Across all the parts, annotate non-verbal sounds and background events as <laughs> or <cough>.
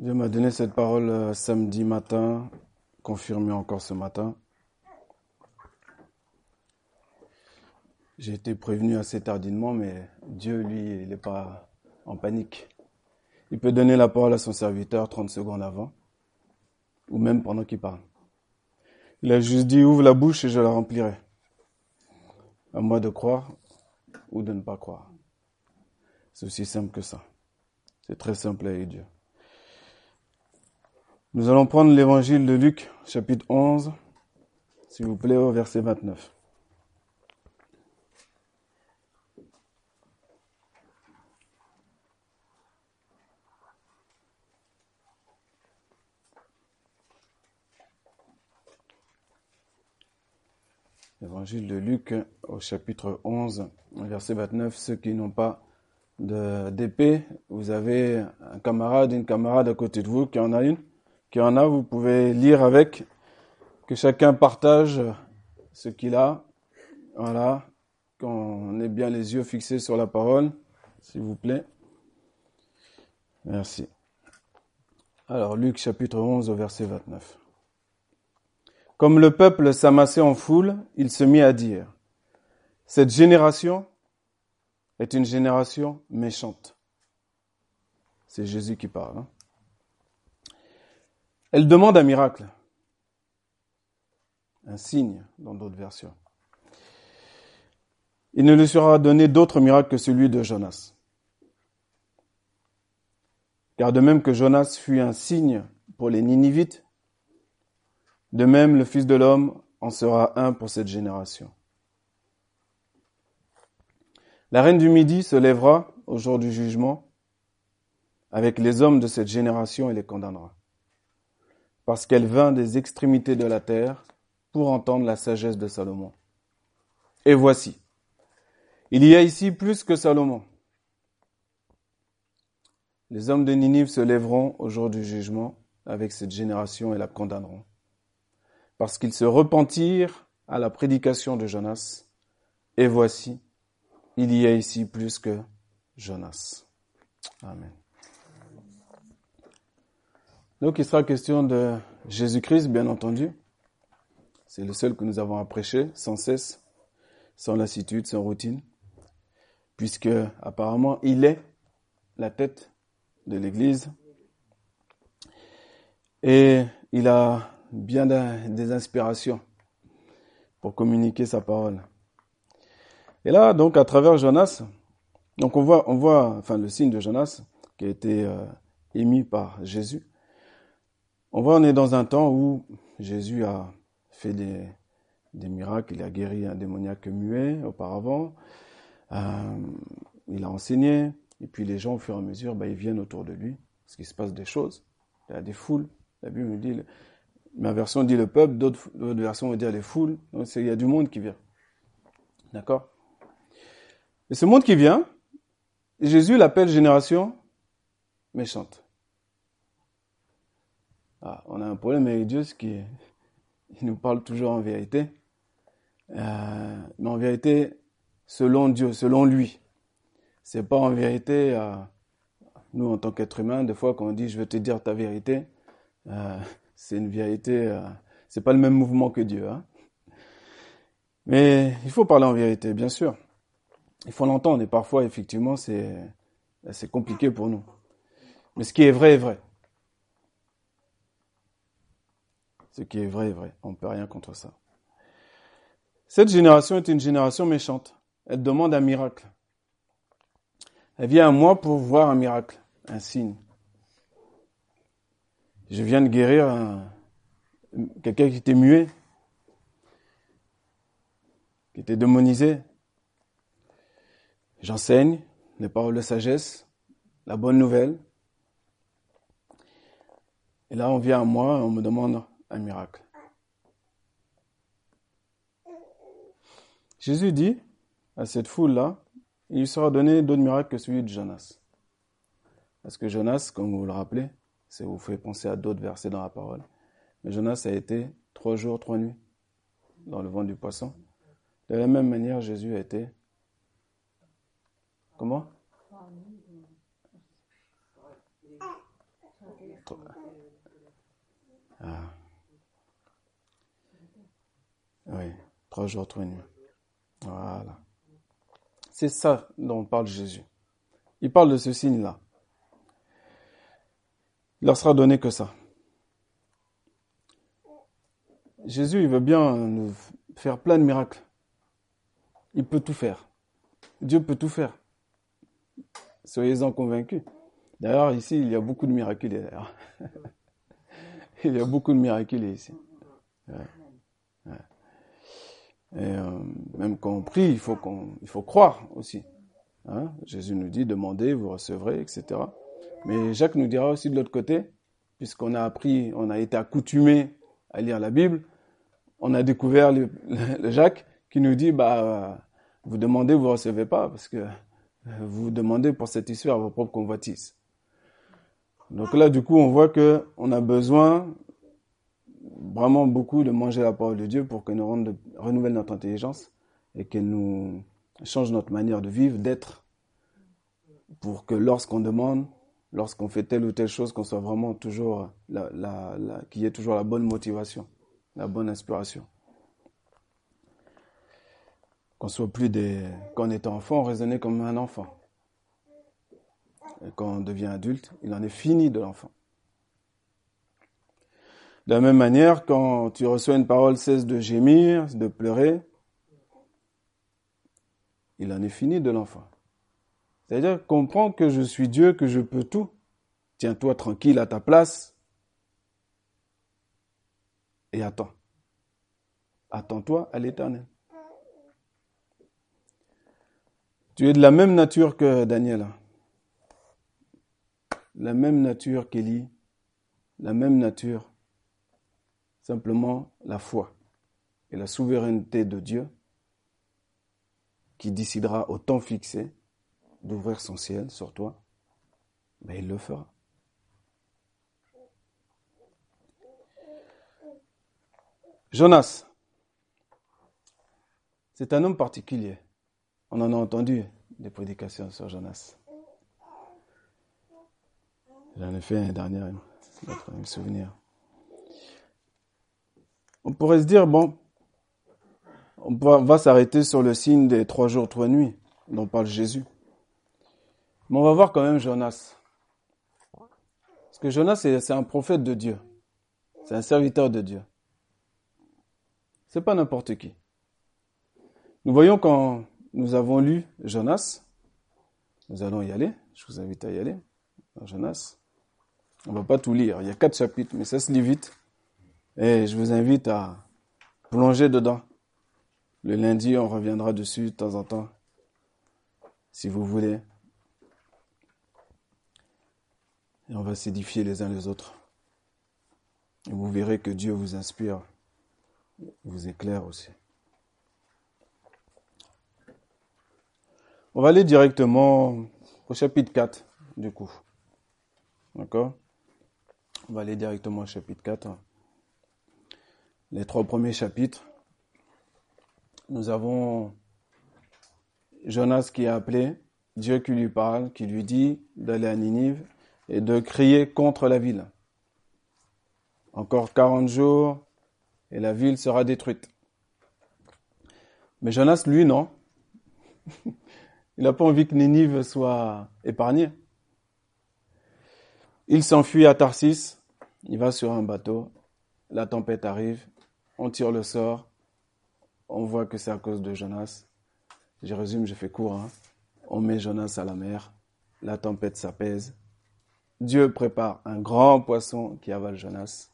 Dieu m'a donné cette parole euh, samedi matin, confirmée encore ce matin. J'ai été prévenu assez tardivement, mais Dieu, lui, il n'est pas en panique. Il peut donner la parole à son serviteur 30 secondes avant, ou même pendant qu'il parle. Il a juste dit, ouvre la bouche et je la remplirai. À moi de croire ou de ne pas croire. C'est aussi simple que ça. C'est très simple avec Dieu. Nous allons prendre l'évangile de Luc, chapitre 11, s'il vous plaît, au verset 29. Évangile de Luc au chapitre 11, verset 29. Ceux qui n'ont pas d'épée, vous avez un camarade, une camarade à côté de vous qui en a une, qui en a, vous pouvez lire avec, que chacun partage ce qu'il a. Voilà, qu'on ait bien les yeux fixés sur la parole, s'il vous plaît. Merci. Alors, Luc chapitre 11 au verset 29. Comme le peuple s'amassait en foule, il se mit à dire, cette génération est une génération méchante. C'est Jésus qui parle. Hein. Elle demande un miracle, un signe dans d'autres versions. Il ne lui sera donné d'autre miracle que celui de Jonas. Car de même que Jonas fut un signe pour les Ninivites, de même, le Fils de l'homme en sera un pour cette génération. La reine du Midi se lèvera au jour du jugement avec les hommes de cette génération et les condamnera, parce qu'elle vint des extrémités de la terre pour entendre la sagesse de Salomon. Et voici, il y a ici plus que Salomon. Les hommes de Ninive se lèveront au jour du jugement avec cette génération et la condamneront parce qu'ils se repentirent à la prédication de Jonas. Et voici, il y a ici plus que Jonas. Amen. Donc il sera question de Jésus-Christ, bien entendu. C'est le seul que nous avons à prêcher sans cesse, sans lassitude, sans routine, puisque apparemment il est la tête de l'Église. Et il a bien des inspirations pour communiquer sa parole. Et là, donc, à travers Jonas, donc on voit, on voit, enfin, le signe de Jonas qui a été euh, émis par Jésus. On voit, on est dans un temps où Jésus a fait des, des miracles, il a guéri un démoniaque muet auparavant, euh, il a enseigné, et puis les gens, au fur et à mesure, bah, ils viennent autour de lui, parce qu'il se passe des choses, il y a des foules. La Bible dit, Ma version dit le peuple, d'autres versions vont dire les foules. Donc il y a du monde qui vient. D'accord? Et ce monde qui vient, Jésus l'appelle génération méchante. Ah, on a un problème avec Dieu, ce qui il nous parle toujours en vérité. Euh, mais en vérité, selon Dieu, selon lui. C'est pas en vérité, euh, nous en tant qu'être humain, des fois quand on dit je vais te dire ta vérité, euh, c'est une vérité, c'est pas le même mouvement que Dieu. Hein. Mais il faut parler en vérité, bien sûr. Il faut l'entendre et parfois, effectivement, c'est, c'est compliqué pour nous. Mais ce qui est vrai est vrai. Ce qui est vrai est vrai. On ne peut rien contre ça. Cette génération est une génération méchante. Elle demande un miracle. Elle vient à moi pour voir un miracle, un signe. Je viens de guérir quelqu'un qui était muet, qui était démonisé. J'enseigne les paroles de sagesse, la bonne nouvelle. Et là, on vient à moi, on me demande un miracle. Jésus dit à cette foule-là, il sera donné d'autres miracles que celui de Jonas. Parce que Jonas, comme vous le rappelez, ça vous fait penser à d'autres versets dans la parole. Mais Jonas a été trois jours, trois nuits dans le vent du poisson. De la même manière, Jésus a été. Comment? Ah. Oui, trois jours, trois nuits. Voilà. C'est ça dont parle Jésus. Il parle de ce signe-là. Il leur sera donné que ça. Jésus, il veut bien nous faire plein de miracles. Il peut tout faire. Dieu peut tout faire. Soyez-en convaincus. D'ailleurs, ici, il y a beaucoup de miraculés. <laughs> il y a beaucoup de miraculés ici. Et euh, même quand on prie, il faut, qu'on, il faut croire aussi. Hein? Jésus nous dit, demandez, vous recevrez, etc. Mais Jacques nous dira aussi de l'autre côté, puisqu'on a appris, on a été accoutumé à lire la Bible, on a découvert le, Jacques qui nous dit, bah, vous demandez, vous recevez pas, parce que vous demandez pour satisfaire vos propres convoitises. Donc là, du coup, on voit que on a besoin vraiment beaucoup de manger la parole de Dieu pour qu'elle nous renouvelle notre intelligence et qu'elle nous change notre manière de vivre, d'être, pour que lorsqu'on demande, lorsqu'on fait telle ou telle chose, qu'on soit vraiment toujours la, la, la qu'il y ait toujours la bonne motivation, la bonne inspiration. Qu'on soit plus des, quand on était enfant, on raisonnait comme un enfant. Et quand on devient adulte, il en est fini de l'enfant. De la même manière, quand tu reçois une parole, cesse de gémir, de pleurer, il en est fini de l'enfant. C'est-à-dire, comprends que je suis Dieu, que je peux tout. Tiens-toi tranquille à ta place et attends. Attends-toi à l'éternel. Tu es de la même nature que Daniel. La même nature qu'Élie. La même nature simplement la foi et la souveraineté de Dieu qui décidera au temps fixé d'ouvrir son ciel sur toi, mais il le fera. Jonas, c'est un homme particulier. On en a entendu des prédications sur Jonas. J'en ai fait un dernier, souvenir on pourrait se dire, bon, on va s'arrêter sur le signe des trois jours, trois nuits dont parle Jésus. Mais on va voir quand même Jonas. Parce que Jonas, c'est un prophète de Dieu. C'est un serviteur de Dieu. C'est pas n'importe qui. Nous voyons quand nous avons lu Jonas, nous allons y aller, je vous invite à y aller, Jonas. On va pas tout lire, il y a quatre chapitres, mais ça se lit vite. Et je vous invite à plonger dedans. Le lundi, on reviendra dessus de temps en temps, si vous voulez. Et on va s'édifier les uns les autres. Et vous verrez que Dieu vous inspire, vous éclaire aussi. On va aller directement au chapitre 4, du coup. D'accord? On va aller directement au chapitre 4 les trois premiers chapitres, nous avons Jonas qui est appelé, Dieu qui lui parle, qui lui dit d'aller à Ninive et de crier contre la ville. Encore 40 jours et la ville sera détruite. Mais Jonas, lui, non. <laughs> Il n'a pas envie que Ninive soit épargnée. Il s'enfuit à Tarsis, il va sur un bateau, la tempête arrive, on tire le sort, on voit que c'est à cause de Jonas. Je résume, je fais court. Hein. On met Jonas à la mer, la tempête s'apaise. Dieu prépare un grand poisson qui avale Jonas.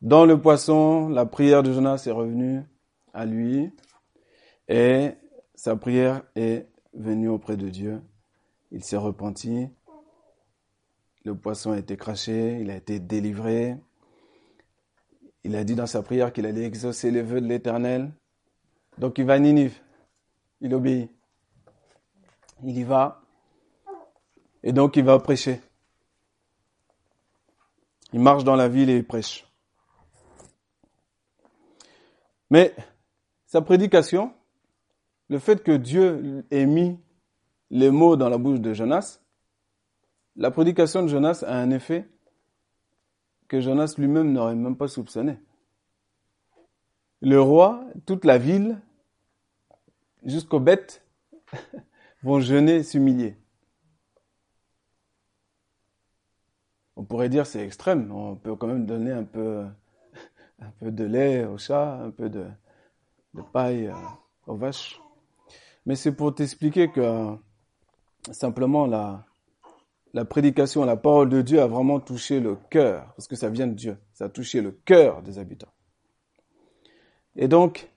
Dans le poisson, la prière de Jonas est revenue à lui et sa prière est venue auprès de Dieu. Il s'est repenti. Le poisson a été craché, il a été délivré. Il a dit dans sa prière qu'il allait exaucer les vœux de l'Éternel. Donc il va à Ninive. Il obéit. Il y va. Et donc il va prêcher. Il marche dans la ville et il prêche. Mais sa prédication, le fait que Dieu ait mis les mots dans la bouche de Jonas, la prédication de Jonas a un effet que Jonas lui-même n'aurait même pas soupçonné. Le roi, toute la ville, jusqu'aux bêtes, <laughs> vont jeûner, s'humilier. On pourrait dire c'est extrême. On peut quand même donner <laughs> un peu, de lait au chat, un peu de, de paille euh, aux vaches. Mais c'est pour t'expliquer que simplement la, la prédication, la parole de Dieu a vraiment touché le cœur, parce que ça vient de Dieu. Ça a touché le cœur des habitants. Et donc,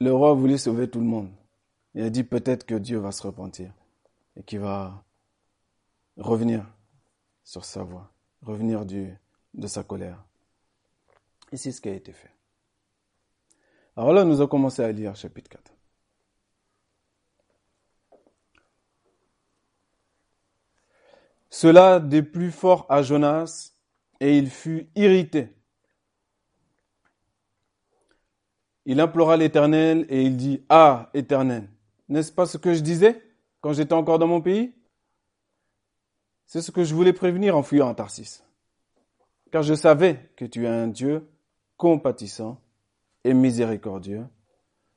le roi voulait sauver tout le monde. Il a dit peut-être que Dieu va se repentir et qu'il va revenir sur sa voie, revenir du, de sa colère. Et c'est ce qui a été fait. Alors là, nous avons commencé à lire chapitre 4. Cela des plus fort à Jonas, et il fut irrité. Il implora l'Éternel et il dit, Ah, Éternel, n'est-ce pas ce que je disais quand j'étais encore dans mon pays? C'est ce que je voulais prévenir en fuyant à Tarsis. Car je savais que tu es un Dieu compatissant et miséricordieux,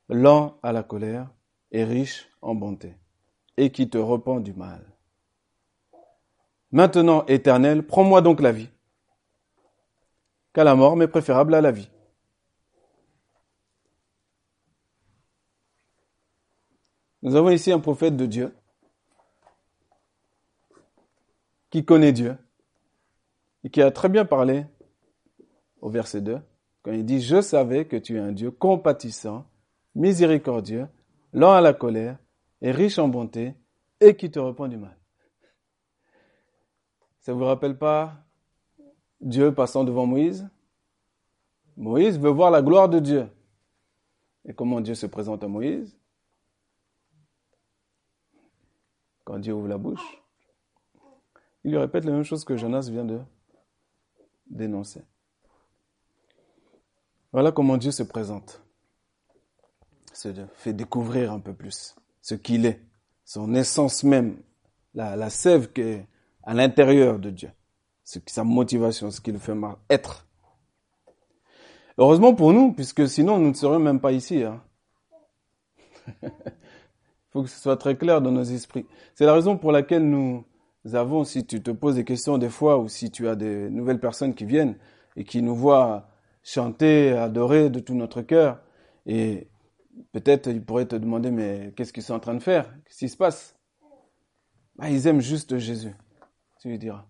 lent à la colère et riche en bonté, et qui te repent du mal. Maintenant, Éternel, prends-moi donc la vie, car la mort m'est préférable à la vie. Nous avons ici un prophète de Dieu qui connaît Dieu et qui a très bien parlé au verset 2 quand il dit Je savais que tu es un Dieu compatissant, miséricordieux, lent à la colère et riche en bonté et qui te repent du mal. Ça vous rappelle pas Dieu passant devant Moïse? Moïse veut voir la gloire de Dieu. Et comment Dieu se présente à Moïse? Quand Dieu ouvre la bouche, il lui répète la même chose que Jonas vient de dénoncer. Voilà comment Dieu se présente. Se fait découvrir un peu plus ce qu'il est, son essence même, la, la sève qui est à l'intérieur de Dieu, sa motivation, ce qui le fait être. Heureusement pour nous, puisque sinon nous ne serions même pas ici. Hein. <laughs> Il faut que ce soit très clair dans nos esprits. C'est la raison pour laquelle nous avons, si tu te poses des questions des fois, ou si tu as des nouvelles personnes qui viennent et qui nous voient chanter, adorer de tout notre cœur, et peut-être ils pourraient te demander, mais qu'est-ce qu'ils sont en train de faire? Qu'est-ce qui se passe? Bah, Ils aiment juste Jésus, tu lui diras.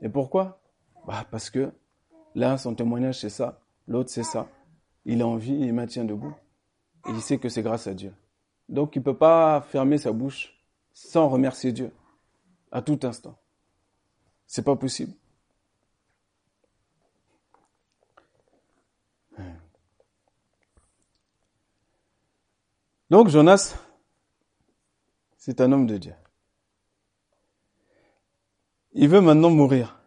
Et pourquoi? Bah, Parce que l'un, son témoignage, c'est ça, l'autre, c'est ça. Il a envie, il maintient debout. Il sait que c'est grâce à Dieu. Donc il ne peut pas fermer sa bouche sans remercier Dieu à tout instant. C'est pas possible. Donc Jonas, c'est un homme de Dieu. Il veut maintenant mourir.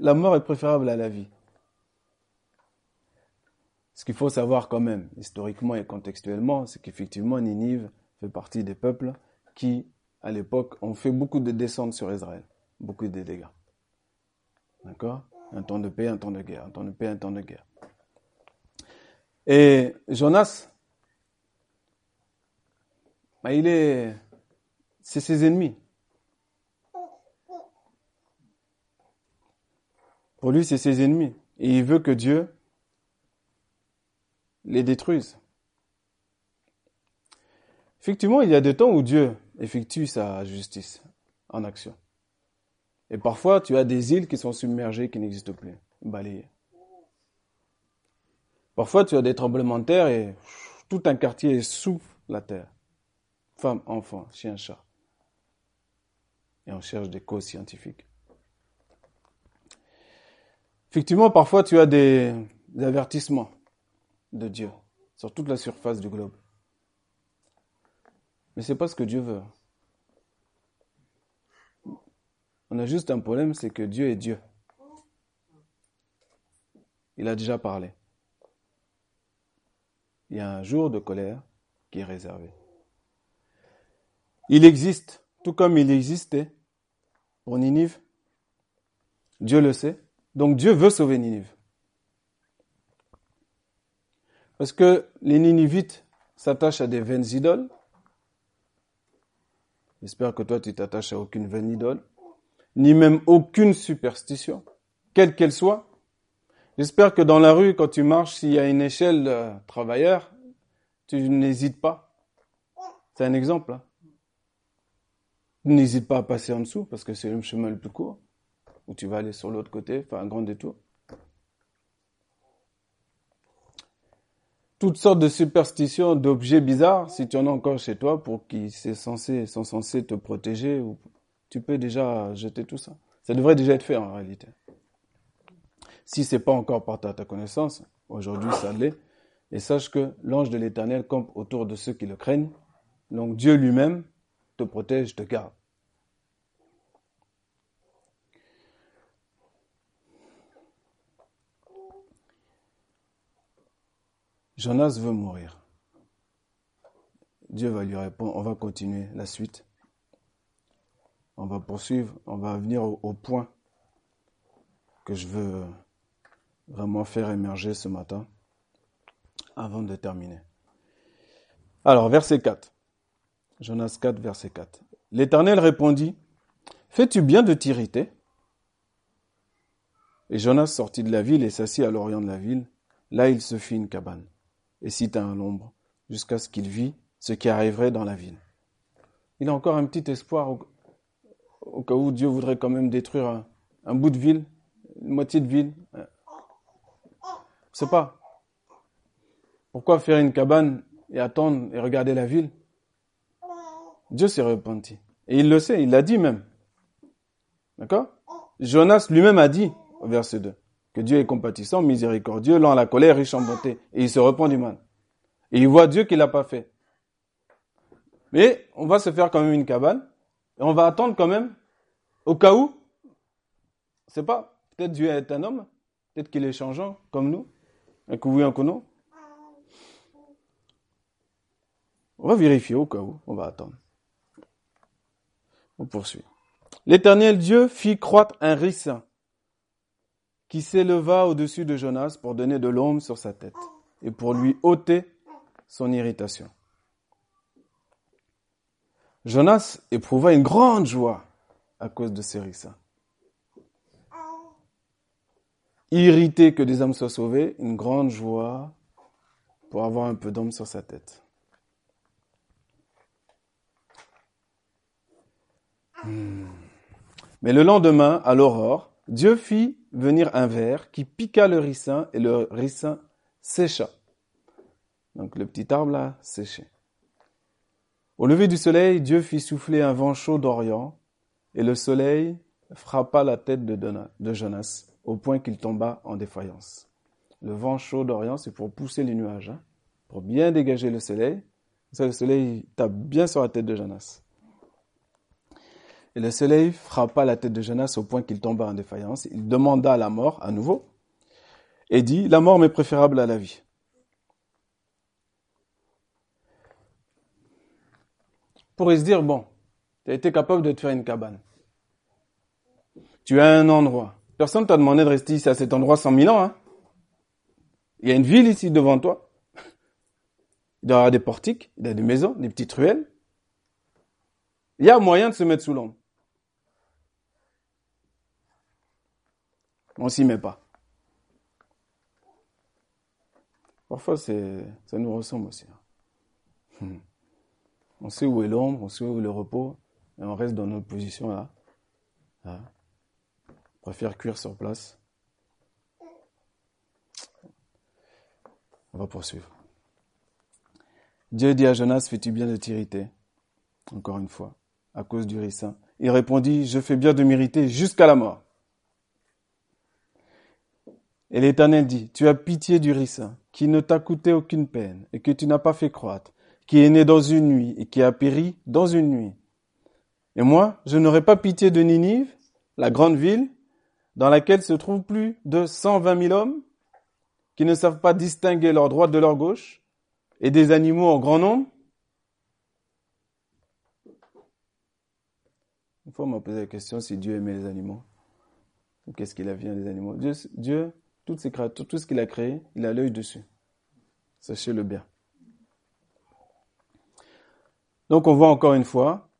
La mort est préférable à la vie. Ce qu'il faut savoir quand même, historiquement et contextuellement, c'est qu'effectivement Ninive fait partie des peuples qui, à l'époque, ont fait beaucoup de descentes sur Israël, beaucoup de dégâts. D'accord? Un temps de paix, un temps de guerre, un temps de paix, un temps de guerre. Et Jonas, bah, il est, c'est ses ennemis. Pour lui, c'est ses ennemis. Et il veut que Dieu les détruisent. Effectivement, il y a des temps où Dieu effectue sa justice en action. Et parfois, tu as des îles qui sont submergées, qui n'existent plus, balayées. Parfois, tu as des tremblements de terre et tout un quartier est sous la terre. Femmes, enfants, chiens, chats. Et on cherche des causes scientifiques. Effectivement, parfois, tu as des avertissements de Dieu sur toute la surface du globe. Mais c'est pas ce que Dieu veut. On a juste un problème, c'est que Dieu est Dieu. Il a déjà parlé. Il y a un jour de colère qui est réservé. Il existe, tout comme il existait pour Ninive. Dieu le sait, Donc Dieu veut sauver Ninive. Parce que les Ninivites s'attachent à des vaines idoles. J'espère que toi tu t'attaches à aucune vaine idole, ni même aucune superstition, quelle qu'elle soit. J'espère que dans la rue, quand tu marches, s'il y a une échelle de travailleur, tu n'hésites pas. C'est un exemple. Hein. N'hésite pas à passer en dessous parce que c'est le chemin le plus court. Ou tu vas aller sur l'autre côté, faire un grand détour. Toutes sortes de superstitions, d'objets bizarres, si tu en as encore chez toi, pour qui c'est censé, sont censés te protéger, tu peux déjà jeter tout ça. Ça devrait déjà être fait en réalité. Si c'est pas encore à ta connaissance, aujourd'hui ça l'est. Et sache que l'ange de l'éternel campe autour de ceux qui le craignent. Donc Dieu lui-même te protège, te garde. Jonas veut mourir. Dieu va lui répondre, on va continuer la suite. On va poursuivre, on va venir au, point que je veux vraiment faire émerger ce matin avant de terminer. Alors, verset 4. Jonas 4, verset 4. L'Éternel répondit, Fais-tu bien de t'irriter? Et Jonas sortit de la ville et s'assit à l'orient de la ville. Là, il se fit une cabane et tint à l'ombre, jusqu'à ce qu'il vit ce qui arriverait dans la ville. Il a encore un petit espoir au, cas où Dieu voudrait quand même détruire un, bout de ville, une moitié de ville. Je pas. Pourquoi faire une cabane et attendre et regarder la ville? Dieu s'est repenti. Et il le sait, il l'a dit même. D'accord? Jonas lui-même a dit, au verset 2, que Dieu est compatissant, miséricordieux, lent à la colère, riche en bonté. Et il se repent du mal. Et il voit Dieu qu'il n'a pas fait. Mais on va se faire quand même une cabane. Et on va attendre quand même, au cas où, c'est pas, peut-être Dieu est un homme, peut-être qu'il est changeant, comme nous, un coup un coup. On va vérifier au cas où, on va attendre. On poursuit. L'éternel Dieu fit croître un ricin qui s'éleva au-dessus de Jonas pour donner de l'ombre sur sa tête et pour lui ôter son irritation. Jonas éprouva une grande joie à cause de ces. Irrité que des âmes soient sauvées, une grande joie pour avoir un peu d'ombre sur sa tête. Hmm. Mais le lendemain, à l'aurore, Dieu fit venir un ver qui piqua le ricin et le ricin sécha. Donc le petit arbre là séché. Au lever du soleil, Dieu fit souffler un vent chaud d'Orient et le soleil frappa la tête de Jonas au point qu'il tomba en défaillance. Le vent chaud d'Orient, c'est pour pousser les nuages, hein, pour bien dégager le soleil. Ça, le soleil tape bien sur la tête de Jonas. Et le soleil frappa la tête de Jonas au point qu'il tomba en défaillance. Il demanda la mort à nouveau et dit, la mort m'est préférable à la vie. Pourrait se dire, bon, tu as été capable de te faire une cabane. Tu as un endroit. Personne t'a demandé de rester ici à cet endroit 100 000 ans. Hein. Il y a une ville ici devant toi. Il y avoir des portiques, il y a des maisons, des petites ruelles. Il y a moyen de se mettre sous l'ombre. On s'y met pas. Parfois, c'est, ça nous ressemble aussi. Hein. Hmm. On sait où est l'ombre, on sait où est le repos, et on reste dans notre position là. On préfère cuire sur place. On va poursuivre. Dieu dit à Jonas, fais-tu bien de t'irriter? Encore une fois, à cause du ricin. Il répondit, je fais bien de m'irriter jusqu'à la mort. Et l'Éternel dit, tu as pitié du ricin, qui ne t'a coûté aucune peine, et que tu n'as pas fait croître, qui est né dans une nuit, et qui a péri dans une nuit. Et moi, je n'aurai pas pitié de Ninive, la grande ville, dans laquelle se trouvent plus de cent vingt mille hommes, qui ne savent pas distinguer leur droite de leur gauche, et des animaux en grand nombre. Une fois, on m'a posé la question si Dieu aimait les animaux. Qu'est-ce qu'il a vu des animaux? Dieu, Dieu, tout ce qu'il a créé, il a l'œil dessus. Sachez-le bien. Donc on voit encore une fois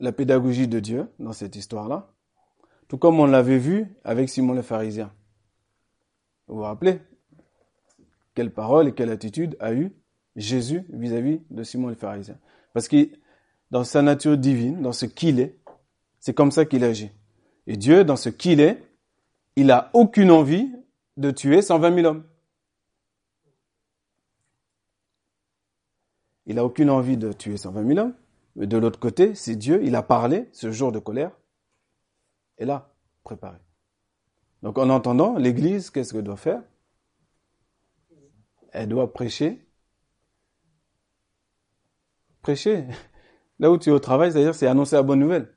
la pédagogie de Dieu dans cette histoire-là, tout comme on l'avait vu avec Simon le pharisien. Vous vous rappelez? Quelle parole et quelle attitude a eu Jésus vis-à-vis de Simon le pharisien? Parce que dans sa nature divine, dans ce qu'il est, c'est comme ça qu'il agit. Et Dieu, dans ce qu'il est, il a aucune envie de tuer 120 000 hommes. Il a aucune envie de tuer 120 000 hommes. Mais de l'autre côté, c'est Dieu, il a parlé, ce jour de colère, et là, préparé. Donc en entendant, l'Église, qu'est-ce qu'elle doit faire? Elle doit prêcher. Prêcher. Là où tu es au travail, c'est-à-dire c'est annoncer la bonne nouvelle.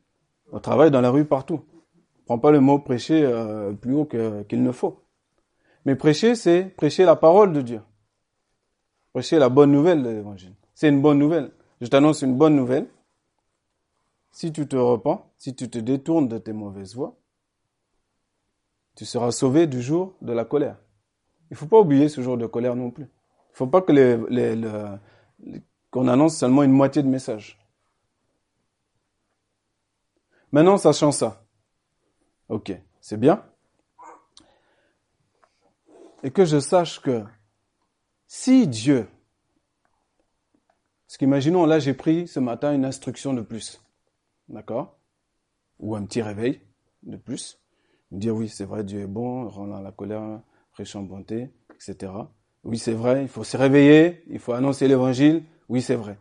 Au travail, dans la rue, partout. Prends pas le mot prêcher euh, plus haut qu'il ne faut. Mais prêcher, c'est prêcher la parole de Dieu. Prêcher la bonne nouvelle de l'évangile. C'est une bonne nouvelle. Je t'annonce une bonne nouvelle. Si tu te repens, si tu te détournes de tes mauvaises voies, tu seras sauvé du jour de la colère. Il ne faut pas oublier ce jour de colère non plus. Il ne faut pas que qu'on annonce seulement une moitié de message. Maintenant, sachant ça, ok, c'est bien. Et que je sache que si Dieu parce qu'imaginons, là, j'ai pris ce matin une instruction de plus. D'accord Ou un petit réveil de plus. Me dire, oui, c'est vrai, Dieu est bon, rend la colère, prêchant bonté, etc. Oui, c'est vrai, il faut se réveiller, il faut annoncer l'évangile. Oui, c'est vrai.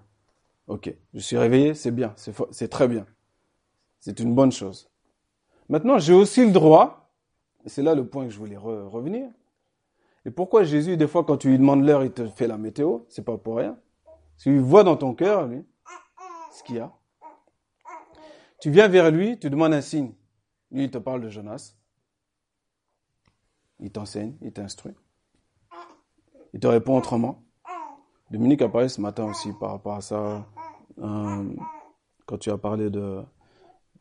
Ok, je suis réveillé, c'est bien, c'est très bien. C'est une bonne chose. Maintenant, j'ai aussi le droit, et c'est là le point que je voulais revenir. Et pourquoi Jésus, des fois, quand tu lui demandes l'heure, il te fait la météo, c'est pas pour rien. Tu vois dans ton cœur, lui, ce qu'il y a. Tu viens vers lui, tu demandes un signe. Lui, il te parle de Jonas. Il t'enseigne, il t'instruit. Il te répond autrement. Dominique a parlé ce matin aussi par rapport à ça, euh, quand tu as parlé de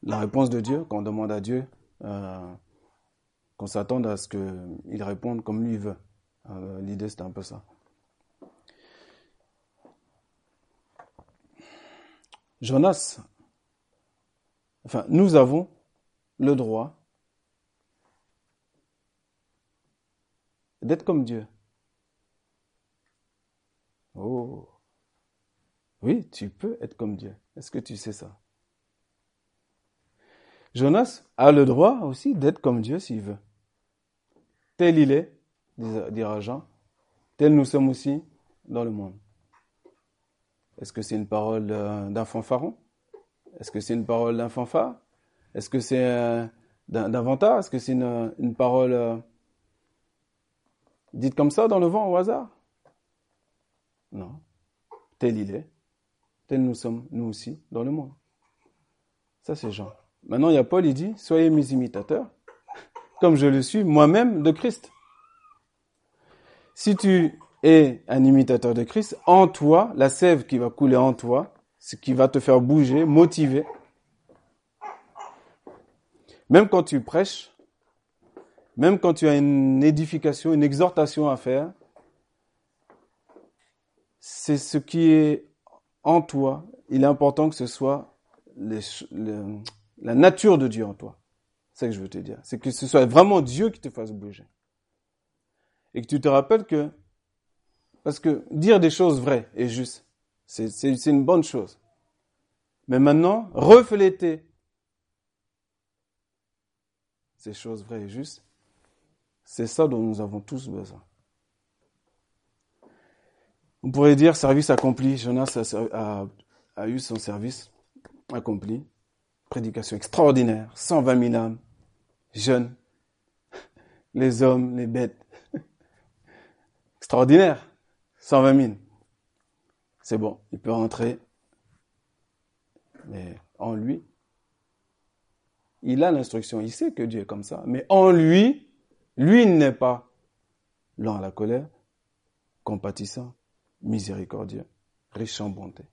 la réponse de Dieu, quand on demande à Dieu, euh, qu'on s'attende à ce qu'il réponde comme lui veut. Euh, l'idée, c'était un peu ça. Jonas, enfin, nous avons le droit d'être comme Dieu. Oh. Oui, tu peux être comme Dieu. Est-ce que tu sais ça? Jonas a le droit aussi d'être comme Dieu s'il veut. Tel il est, dira Jean, tel nous sommes aussi dans le monde. Est-ce que c'est une parole d'un fanfaron? Est-ce que c'est une parole d'un fanfare? Est-ce que c'est euh, d'un vantard? Est-ce que c'est une, parole euh, dite comme ça dans le vent au hasard? Non. Tel il est. Tel nous sommes, nous aussi, dans le monde. Ça, c'est Jean. Maintenant, il y a Paul, il dit, soyez mes imitateurs, comme je le suis moi-même de Christ. Si tu et un imitateur de Christ, en toi, la sève qui va couler en toi, ce qui va te faire bouger, motiver. Même quand tu prêches, même quand tu as une édification, une exhortation à faire, c'est ce qui est en toi. Il est important que ce soit la nature de Dieu en toi. C'est ce que je veux te dire. C'est que ce soit vraiment Dieu qui te fasse bouger. Et que tu te rappelles que parce que dire des choses vraies et justes, c'est une bonne chose. Mais maintenant, refléter ces choses vraies et justes, c'est ça dont nous avons tous besoin. On pourrait dire service accompli. Jonas a, a eu son service accompli. Prédication extraordinaire. 120 000 âmes. Jeunes. <laughs> Les hommes, les bêtes. Extraordinaire. 120 000. C'est bon, il peut rentrer. Mais en lui, il a l'instruction, il sait que Dieu est comme ça. Mais en lui, lui n'est pas lent à la colère, compatissant, miséricordieux, riche en bonté,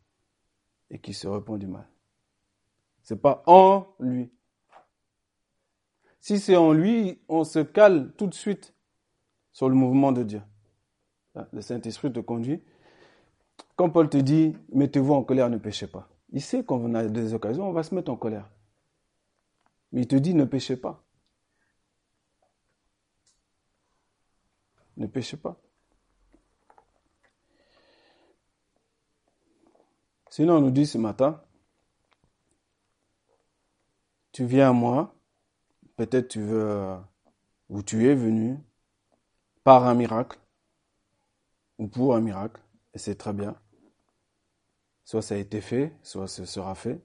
et qui se répond du mal. C'est pas en lui. Si c'est en lui, on se cale tout de suite sur le mouvement de Dieu. Le Saint-Esprit te conduit. Quand Paul te dit, mettez-vous en colère, ne péchez pas. Il sait qu'on a des occasions, on va se mettre en colère. Mais il te dit, ne péchez pas. Ne péchez pas. Sinon, on nous dit ce matin, tu viens à moi, peut-être tu veux, ou tu es venu par un miracle, ou pour un miracle, et c'est très bien. Soit ça a été fait, soit ce sera fait,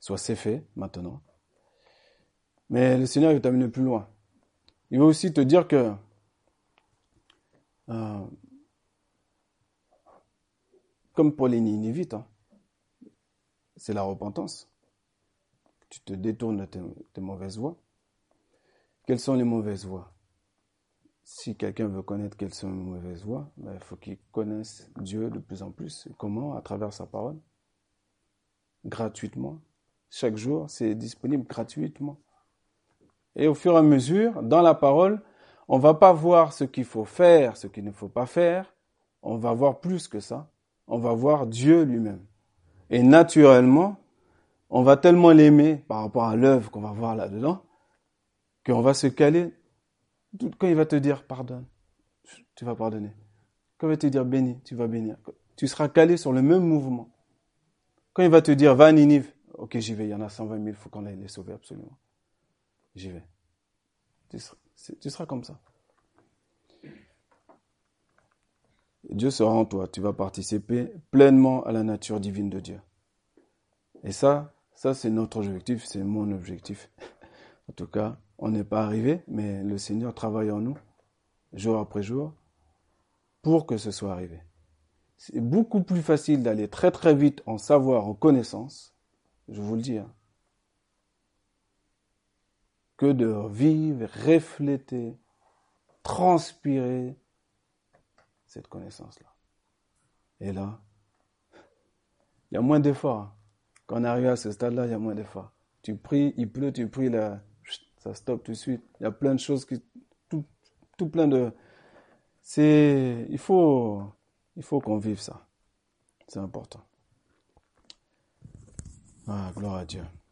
soit c'est fait maintenant. Mais le Seigneur veut t'amener plus loin. Il veut aussi te dire que euh, comme pour les hein, c'est la repentance. Tu te détournes de tes, mauvaises voies. Quelles sont les mauvaises voies? Si quelqu'un veut connaître quelles sont les mauvaises voies, ben, il faut qu'il connaisse Dieu de plus en plus. Comment? À travers sa parole. Gratuitement. Chaque jour, c'est disponible gratuitement. Et au fur et à mesure, dans la parole, on va pas voir ce qu'il faut faire, ce qu'il ne faut pas faire. On va voir plus que ça. On va voir Dieu lui-même. Et naturellement, on va tellement l'aimer par rapport à l'œuvre qu'on va voir là-dedans, qu'on va se caler. Quand il va te dire pardonne, tu vas pardonner. Quand il va te dire bénis, tu vas bénir. Tu seras calé sur le même mouvement. Quand il va te dire va à Ninive, ok j'y vais, il y en a 120 000, il faut qu'on aille les sauver absolument. J'y vais. Tu seras, comme ça. Dieu sera en toi. Tu vas participer pleinement à la nature divine de Dieu. Et ça, ça c'est notre objectif, c'est mon objectif. <laughs> En tout cas, on n'est pas arrivé, mais le Seigneur travaille en nous, jour après jour, pour que ce soit arrivé. C'est beaucoup plus facile d'aller très très vite en savoir, en connaissance, je vous le dis, hein, que de vivre, refléter, transpirer cette connaissance-là. Et là, il y a moins d'efforts. Quand on arrive à ce stade-là, il y a moins d'efforts. Tu pries, il pleut, tu pries, là, ça stoppe tout de suite. Il y a plein de choses qui, tout, tout plein de, c'est, il faut, il faut qu'on vive ça. C'est important. Ah, gloire à Dieu.